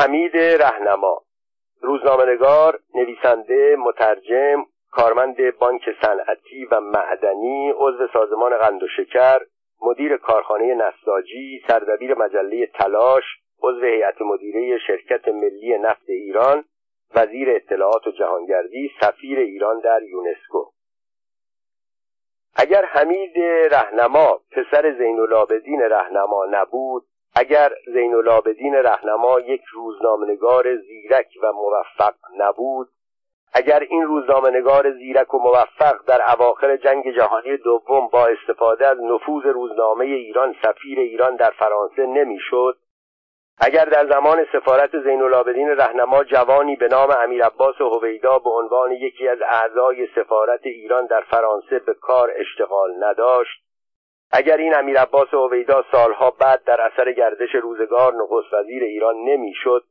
حمید رهنما روزنامهنگار نویسنده مترجم کارمند بانک صنعتی و معدنی عضو سازمان قند و شکر مدیر کارخانه نساجی سردبیر مجله تلاش عضو هیئت مدیره شرکت ملی نفت ایران وزیر اطلاعات و جهانگردی سفیر ایران در یونسکو. اگر حمید رهنما پسر زین العابدین رهنما نبود اگر زین العابدین رهنما یک روزنامهنگار زیرک و موفق نبود اگر این روزنامهنگار زیرک و موفق در اواخر جنگ جهانی دوم با استفاده از نفوذ روزنامه ایران سفیر ایران در فرانسه نمی‌شد اگر در زمان سفارت زین العابدین رهنما جوانی به نام امیر عباس هویدا به عنوان یکی از اعضای سفارت ایران در فرانسه به کار اشتغال نداشت اگر این امیر عباس هویدا سالها بعد در اثر گردش روزگار نخست وزیر ایران نمی‌شد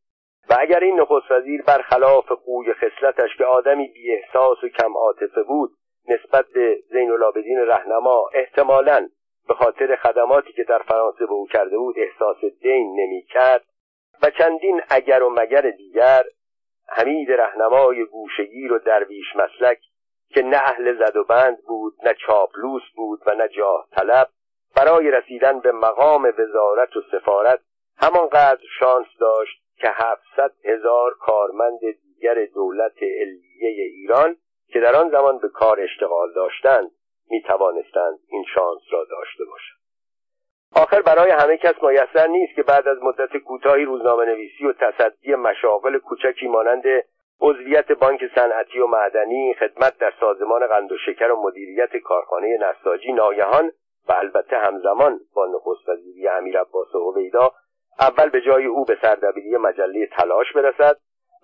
و اگر این نخست وزیر برخلاف خوی خصلتش که آدمی بی احساس و کم عاطفه بود نسبت به زین العابدین رهنما احتمالاً به خاطر خدماتی که در فرانسه به او کرده بود احساس دین نمی کرد و چندین اگر و مگر دیگر حمید رهنمای گوشگیر و درویش مسلک که نه اهل زد و بند بود نه چاپلوس بود و نه جاه طلب برای رسیدن به مقام وزارت و سفارت همانقدر شانس داشت که هفتصد هزار کارمند دیگر دولت علیه ایران که در آن زمان به کار اشتغال داشتند می توانستند این شانس را داشته باشند. آخر برای همه کس میسر نیست که بعد از مدت کوتاهی روزنامه نویسی و تصدی مشاغل کوچکی مانند عضویت بانک صنعتی و معدنی خدمت در سازمان قند و شکر و مدیریت کارخانه نساجی ناگهان و البته همزمان با نخست وزیری امیر عباس هویدا اول به جای او به سردبیری مجله تلاش برسد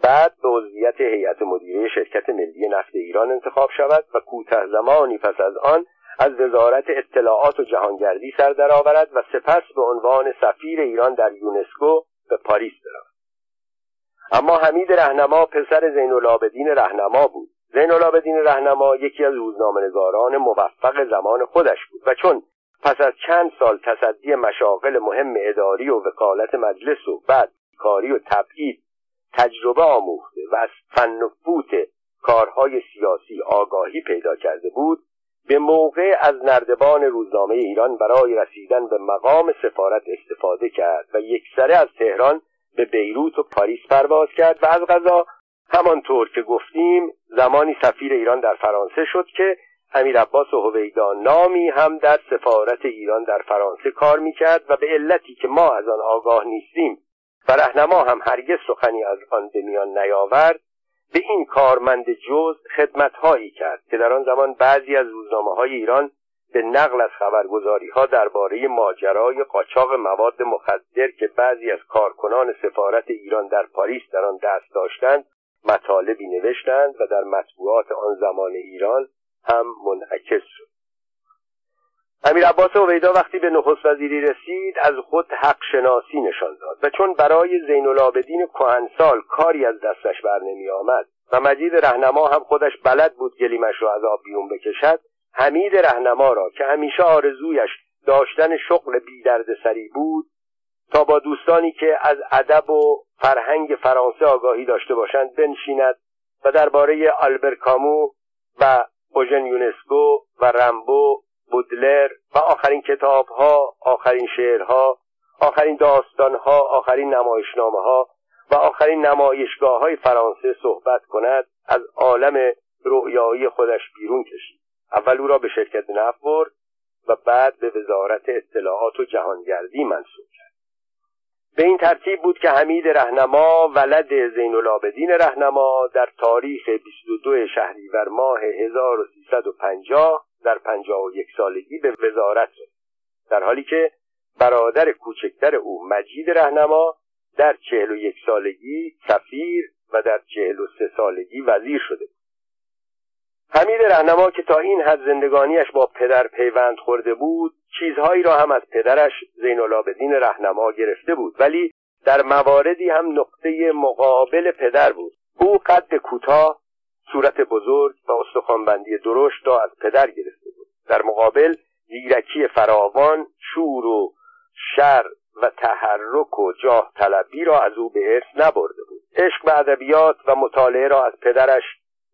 بعد به عضویت هیئت مدیره شرکت ملی نفت ایران انتخاب شود و کوتاه زمانی پس از آن از وزارت اطلاعات و جهانگردی سر درآورد و سپس به عنوان سفیر ایران در یونسکو به پاریس برود. اما حمید رهنما پسر زین العابدین رهنما بود. زین العابدین رهنما یکی از روزنامه‌نگاران موفق زمان خودش بود و چون پس از چند سال تصدی مشاغل مهم اداری و وکالت مجلس و بعد کاری و تبعید تجربه آموخته و از فن و فوت کارهای سیاسی آگاهی پیدا کرده بود به موقع از نردبان روزنامه ایران برای رسیدن به مقام سفارت استفاده کرد و یکسره از تهران به بیروت و پاریس پرواز کرد و از غذا همانطور که گفتیم زمانی سفیر ایران در فرانسه شد که امیر عباس و هویدا نامی هم در سفارت ایران در فرانسه کار می‌کرد و به علتی که ما از آن آگاه نیستیم و رهنما هم هرگز سخنی از آن به نیاورد به این کارمند جز خدمتهایی کرد که در آن زمان بعضی از روزنامه های ایران به نقل از خبرگزاری ها درباره ماجرای قاچاق مواد مخدر که بعضی از کارکنان سفارت ایران در پاریس در آن دست داشتند مطالبی نوشتند و در مطبوعات آن زمان ایران هم منعکس شد. امیر عباس وقتی به نخست وزیری رسید از خود حق شناسی نشان داد و چون برای زین العابدین کهنسال کاری از دستش بر نمی آمد و مجید رهنما هم خودش بلد بود گلیمش را از آب بیرون بکشد حمید رهنما را که همیشه آرزویش داشتن شغل بی سری بود تا با دوستانی که از ادب و فرهنگ فرانسه آگاهی داشته باشند بنشیند و درباره آلبر کامو و اوژن یونسکو و رمبو بودلر و آخرین کتاب ها آخرین شعرها آخرین داستان ها آخرین نمایشنامه ها و آخرین نمایشگاه های فرانسه صحبت کند از عالم رؤیایی خودش بیرون کشید. اول او را به شرکت نفت برد و بعد به وزارت اطلاعات و جهانگردی منصوب کرد. به این ترتیب بود که حمید رهنما ولد زین العابدین رهنما در تاریخ 22 شهریور ماه 1350 در پنجاه و یک سالگی به وزارت رسید. در حالی که برادر کوچکتر او مجید رهنما در چهل و یک سالگی سفیر و در چهل و سه سالگی وزیر شده بود. حمید رهنما که تا این حد زندگانیش با پدر پیوند خورده بود چیزهایی را هم از پدرش زین العابدین رهنما گرفته بود. ولی در مواردی هم نقطه مقابل پدر بود. او قد کوتاه صورت بزرگ و استخوانبندی درشت را از پدر گرفته بود. در مقابل زیرکی فراوان شور و شر و تحرک و جاه طلبی را از او به ارث نبرده بود. عشق به ادبیات و مطالعه را از پدرش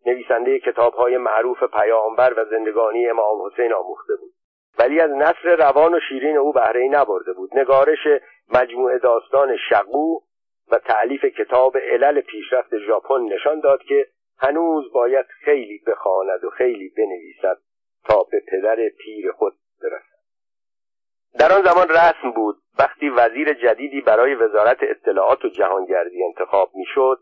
نویسنده کتابهای معروف پیامبر و زندگانی امام حسین آموخته بود. ولی از نصر روان و شیرین او بهره نبرده بود. نگارش مجموعه داستان شقو و تعلیف کتاب علل پیشرفت ژاپن نشان داد که هنوز باید خیلی بخواند و خیلی بنویسد تا به پدر پیر خود برسد. در آن زمان رسم بود. وقتی وزیر جدیدی برای وزارت اطلاعات و جهانگردی انتخاب می‌شد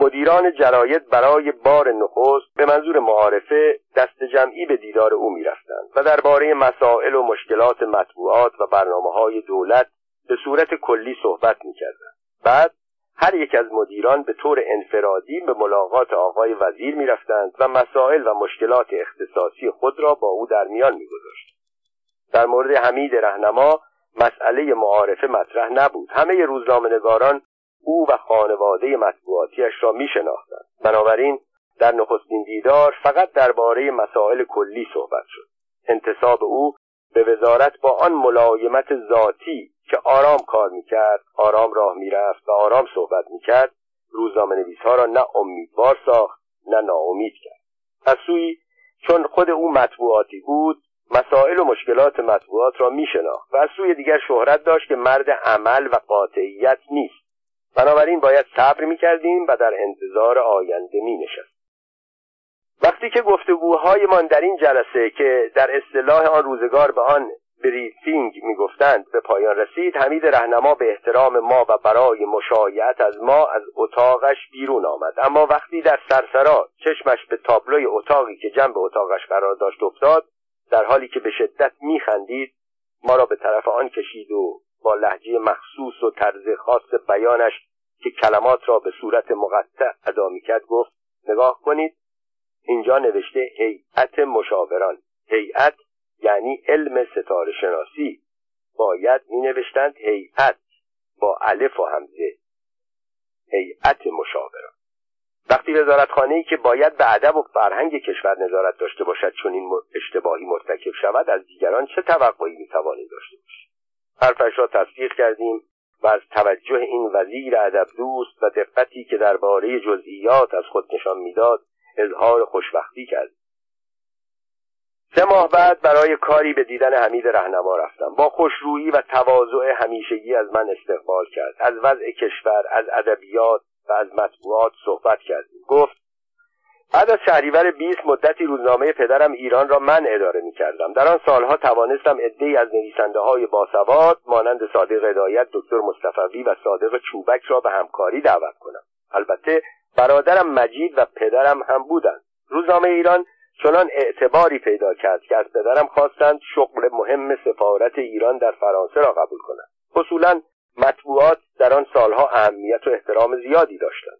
مدیران جراید برای بار نخست به منظور معارفه دست جمعی به دیدار او می‌رفتند و درباره مسائل و مشکلات مطبوعات و برنامه های دولت به صورت کلی صحبت می‌کردند. بعد هر یک از مدیران به طور انفرادی به ملاقات آقای وزیر می‌رفتند و مسائل و مشکلات اختصاصی خود را با او در میان میگذاشتند در مورد حمید رهنما مسئله معارفه مطرح نبود. همه روزنامهنگاران او و خانواده مطبوعاتیش را می شناختند بنابراین در نخستین دیدار فقط درباره مسائل کلی صحبت شد. انتصاب او به وزارت با آن ملایمت ذاتی که آرام کار می‌کرد آرام راه می‌رفت و آرام صحبت می‌کرد روزنامه نویس ها را نه امیدوار ساخت نه ناامید کرد. از سوی چون خود او مطبوعاتی بود مسائل و مشکلات مطبوعات را میشناخت و از سوی دیگر شهرت داشت که مرد عمل و قاطعیت نیست. بنابراین باید صبر می‌کردیم و در انتظار آینده می نشست. وقتی که گفتگوهایمان در این جلسه که در اصطلاح آن روزگار به آن بریفینگ می‌گفتند به پایان رسید حمید رهنما به احترام ما و برای مشایعت از ما از اتاقش بیرون آمد اما وقتی در سرسرا چشمش به تابلوی اتاقی که جنب اتاقش قرار داشت افتاد در حالی که به شدت میخندید ما را به طرف آن کشید و با لحجه مخصوص و طرز خاص بیانش که کلمات را به صورت مقطع ادا می‌کرد گفت نگاه کنید اینجا نوشته هیئت مشاوران. هیئت یعنی علم ستاره شناسی. باید می نوشتند هیئت با الف و همزه هیئت مشاوران. وقتی وزارتخانه ای که باید به ادب و فرهنگ کشور نظارت داشته باشد چون این اشتباهی مرتکب شود از دیگران چه توقعی می توانیم داشته باشیم حرفش را تصدیق کردیم و از توجه این وزیر ادب دوست و دقتی که درباره جزئیات از خود نشان می‌داد اظهار خوشبختی کرد. سه ماه بعد برای کاری به دیدن حمید رهنما رفتم. با خوشرویی و تواضع همیشگی از من استقبال کرد. از وضع کشور از ادبیات و از مطبوعات صحبت کردیم. گفت بعد از شهریور 20 مدتی روزنامه پدرم ایران را من اداره می کردم در آن سالها توانستم عدهای از نویسنده های باسواد مانند صادق هدایت دکتر مصطفی و صادق چوبک را به همکاری دعوت کنم. البته برادرم مجید و پدرم هم بودند. روزنامه ایران چنان اعتباری پیدا کرد که از پدرم خواستند شغل مهم سفارت ایران در فرانسه را قبول کنند. اصولا مطبوعات در آن سالها اهمیت و احترام زیادی داشتند.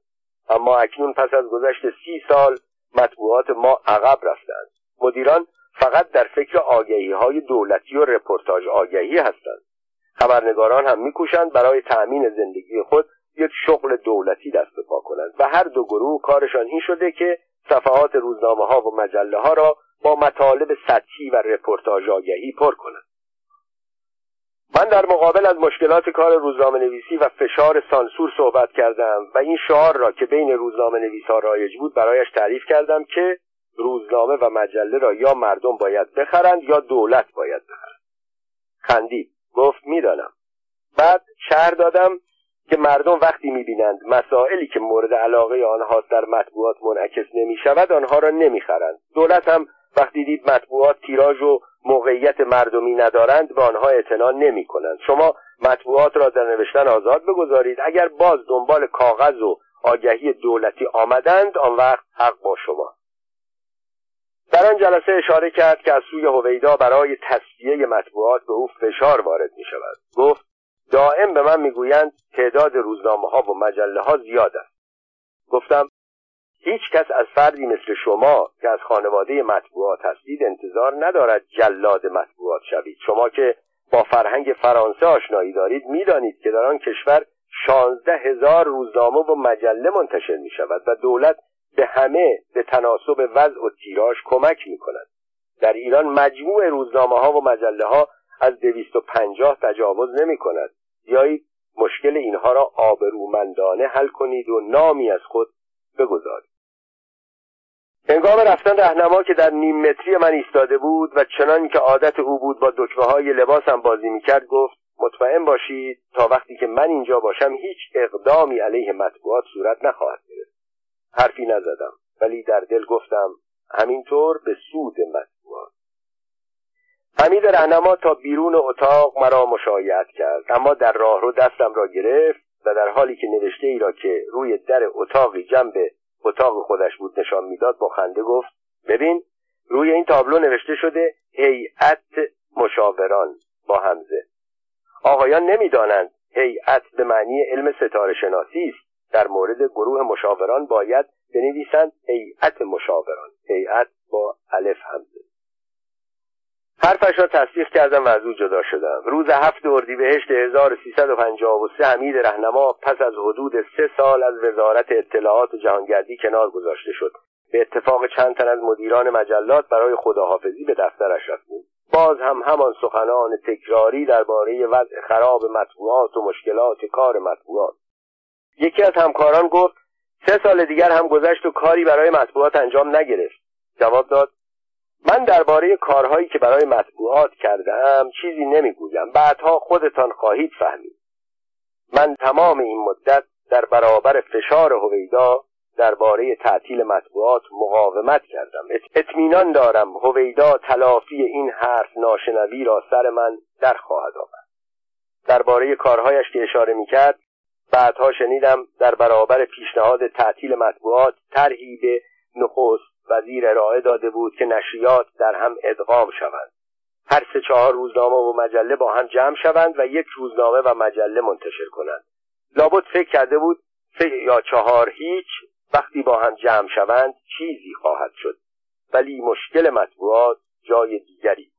اما اکنون پس از گذشت سی سال مطبوعات ما عقب رفتند. مدیران فقط در فکر آگهی های دولتی و رپورتاج آگهی هستند. خبرنگاران هم میکوشند برای تأمین زندگی خود یک شغل دولتی دست پا کنند و هر دو گروه کارشان این شده که صفحات روزنامه ها و مجله ها را با مطالب سطحی و رپورتاج آگهی پر کنند. من در مقابل از مشکلات کار روزنامه نویسی و فشار سانسور صحبت کردم و این شعار را که بین روزنامه نویس ها رایج بود برایش تعریف کردم که روزنامه و مجله را یا مردم باید بخرند یا دولت باید بخرند خندید. گفت می‌دانم. بعد شهر دادم که مردم وقتی می‌بینند مسائلی که مورد علاقه آنهاست در مطبوعات منعکس نمی شود آنها را نمی‌خرند. دولت هم وقتی دید مطبوعات تیراژ و موقعیت مردمی ندارند به آنها اعتنا نمی کنند شما مطبوعات را در نوشتن آزاد بگذارید. اگر باز دنبال کاغذ و آگهی دولتی آمدند آن وقت حق با شما. در آن جلسه اشاره کرد که از سوی هویدا برای تصفیه مطبوعات به او فشار وارد می شود گفت دائم به من می‌گویند تعداد روزنامه ها و مجله ها زیاد است. گفتم هیچ کس از فردی مثل شما که از خانواده مطبوعات هستید انتظار ندارد جلاد مطبوعات شوید. شما که با فرهنگ فرانسه آشنایی دارید می‌دانید که در آن کشور شانزده هزار روزنامه و مجله منتشر می شود و دولت به همه به تناسب وضع و تیراژ کمک می کند در ایران مجموع روزنامه ها و مجله ها از دویست و پنجاه تجاوز نمی کند بیایید مشکل اینها را آبرومندانه حل کنید و نامی از خود بگذارید هنگام رفتن رهنما که در نیم متری من ایستاده بود و چنان که عادت او بود با دکمه های لباسم بازی می‌کرد گفت مطمئن باشید تا وقتی که من اینجا باشم هیچ اقدامی علیه مطبوعات صورت نخواهد گرفت. حرفی نزدم ولی در دل گفتم همینطور به سود مطبوعات. حمید رهنما تا بیرون اتاق مرا مشایعت کرد اما در راه رو دستم را گرفت و در حالی که نوشته ای را که روی در اتاقی جنب اتاق خودش بود نشان می‌داد با خنده گفت ببین روی این تابلو نوشته شده هیئت مشاوران با همزه. آقایان نمی‌دانند هیئت به معنی علم ستاره شناسی است. در مورد گروه مشاوران باید بنویسند هیئت مشاوران. هیئت با الف همزه. حرفش را تصدیق کردم و از او جدا شدم. روز هفت اردیبهشت 1353 حمید رهنما پس از حدود سه سال از وزارت اطلاعات و جهانگردی کنار گذاشته شد. به اتفاق چند تن از مدیران مجلات برای خداحافظی به دفترش رفتیم. باز هم همان سخنان تکراری درباره وضع خراب مطبوعات و مشکلات کار مطبوعات. یکی از همکاران گفت سه سال دیگر هم گذشت و کاری برای مطبوعات انجام نگرفت. جواب داد من درباره کارهایی که برای مطبوعات کردم چیزی نمی‌گویم. بعدها خودتان خواهید فهمید. من تمام این مدت در برابر فشار هویدا درباره تعطیل مطبوعات مقاومت کردم. اطمینان دارم هویدا تلافی این حرف ناشنوی را سر من در خواهد آورد. درباره کارهایش که اشاره می‌کرد بعدها شنیدم در برابر پیشنهاد تعطیل مطبوعات طرحی به نخست وزیر ارائه داده بود که نشریات در هم ادغام شوند. هر سه چهار روزنامه و مجله با هم جمع شوند و یک روزنامه و مجله منتشر کنند. لابد فکر کرده بود سه یا چهار هیچ وقتی با هم جمع شوند چیزی خواهد شد. ولی مشکل مطبوعات جای دیگری.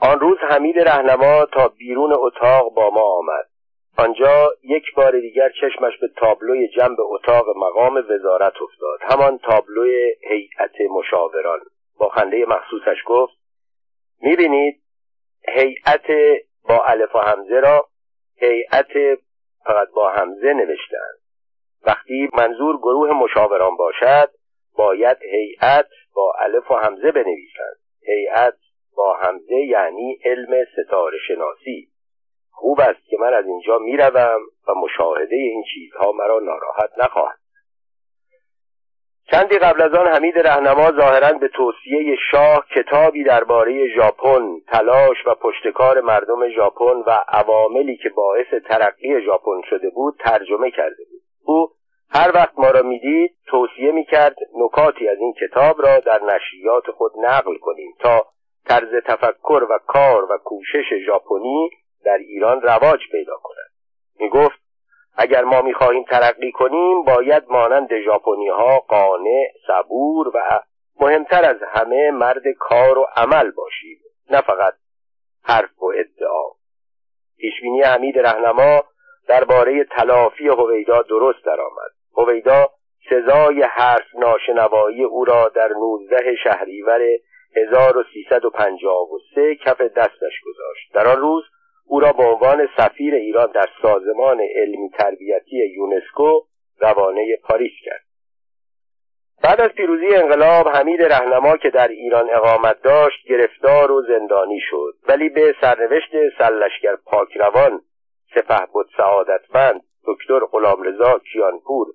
آن روز حمید رهنما تا بیرون اتاق با ما آمد. آنجا یک بار دیگر چشمش به تابلوی جنب اتاق مقام وزارت افتاد. همان تابلوی مشاوران. با خنده مخصوصش گفت می‌بینید هیئت با الف و همزه را هیئت فقط با همزه نوشتند وقتی منظور گروه مشاوران باشد باید هیئت با الف و همزه بنویسند. هیئت با همزه یعنی علم ستاره شناسی. خوب است که من از اینجا می‌روم و مشاهده این چیزها مرا ناراحت نخواهد چندی قبل از آن حمید رهنما ظاهرا به توصیه شاه کتابی درباره ژاپن تلاش و پشتکار مردم ژاپن و عواملی که باعث ترقی ژاپن شده بود ترجمه کرده بود. او هر وقت ما را می‌دید توصیه می‌کرد نکاتی از این کتاب را در نشریات خود نقل کنیم تا طرز تفکر و کار و کوشش ژاپنی در ایران رواج پیدا کند. می گفت اگر ما می‌خواهیم ترقی کنیم باید مانند ژاپنی ها قانع صبور و مهمتر از همه مرد کار و عمل باشیم نه فقط حرف و ادعا. پیشبینی حمید رهنما درباره تلافی هویدا درست درآمد. هویدا سزای حرف ناشنوایی او را در 19 شهریور 1353 کف دستش گذاشت. در آن روز او را به عنوان سفیر ایران در سازمان علمی تربیتی یونسکو روانه پاریس کرد. بعد از پیروزی انقلاب حمید رهنما که در ایران اقامت داشت گرفتار و زندانی شد. ولی به سرنوشت سرلشکر پاکروان سپه بود سعادتمند دکتر غلامرضا کیانپور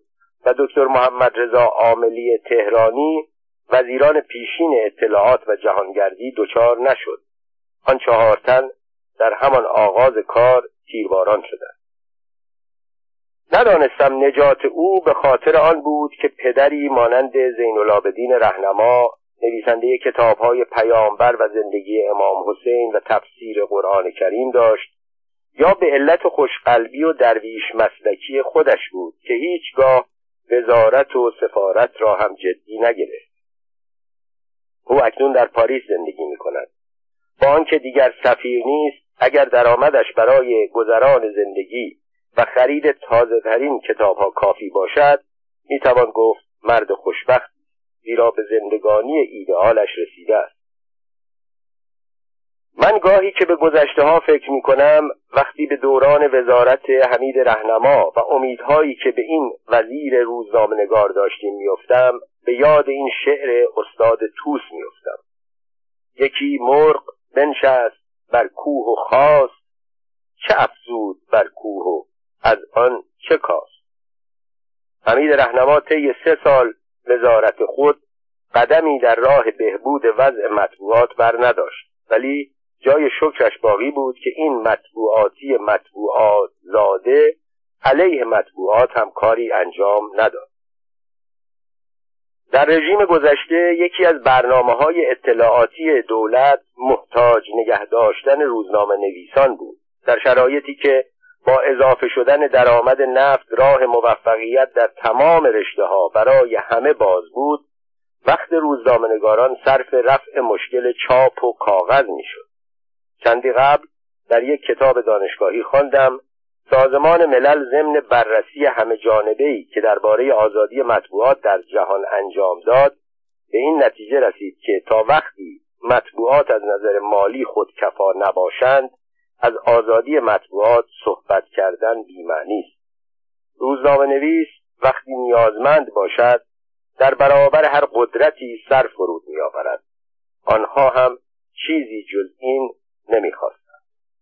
و دکتر محمد رضا عاملی تهرانی وزیران پیشین اطلاعات و جهانگردی دچار نشد. آن چهار تن در همان آغاز کار تیرباران شدند. ندانستم نجات او به خاطر آن بود که پدری مانند زین العابدین رهنما نویسنده کتابهای پیامبر و زندگی امام حسین و تفسیر قرآن کریم داشت یا به علت خوشقلبی و درویش مسلکی خودش بود که هیچگاه وزارت و سفارت را هم جدی نگرفت. او اکنون در پاریس زندگی می کند با آنکه دیگر سفیر نیست اگر درآمدش برای گذران زندگی و خرید تازه ترین کتاب ها کافی باشد می توان گفت مرد خوشبخت زیرا به زندگانی ایدئالش رسیده است. من گاهی که به گذشته ها فکر می کنم وقتی به دوران وزارت حمید رهنما و امیدهایی که به این وزیر روزنامهنگار داشتیم میافتم به یاد این شعر استاد توس میافتم. یکی مرغ بنشست بر کوه و خواست چه افزود بر کوه و از آن چه کاست؟ حمید رهنما طی سه سال وزارت خود قدمی در راه بهبود وضع مطبوعات بر نداشت ولی جای شکرش باقی بود که این مطبوعاتی مطبوعات زاده علیه مطبوعات هم کاری انجام نداد. در رژیم گذشته یکی از برنامه های اطلاعاتی دولت محتاج نگه داشتن روزنامه نویسان بود. در شرایطی که با اضافه شدن درآمد نفت راه موفقیت در تمام رشته ها برای همه باز بود وقت روزنامهنگاران صرف رفع مشکل چاپ و کاغذ می‌شد. چندی قبل در یک کتاب دانشگاهی خواندم سازمان ملل ضمن بررسی همه جانبه ای که درباره آزادی مطبوعات در جهان انجام داد به این نتیجه رسید که تا وقتی مطبوعات از نظر مالی خودکفا نباشند از آزادی مطبوعات صحبت کردن بیمعنی است. روزنامه نویس وقتی نیازمند باشد در برابر هر قدرتی سر فرود میآورد. آنها هم چیزی جز این نمی‌خواست.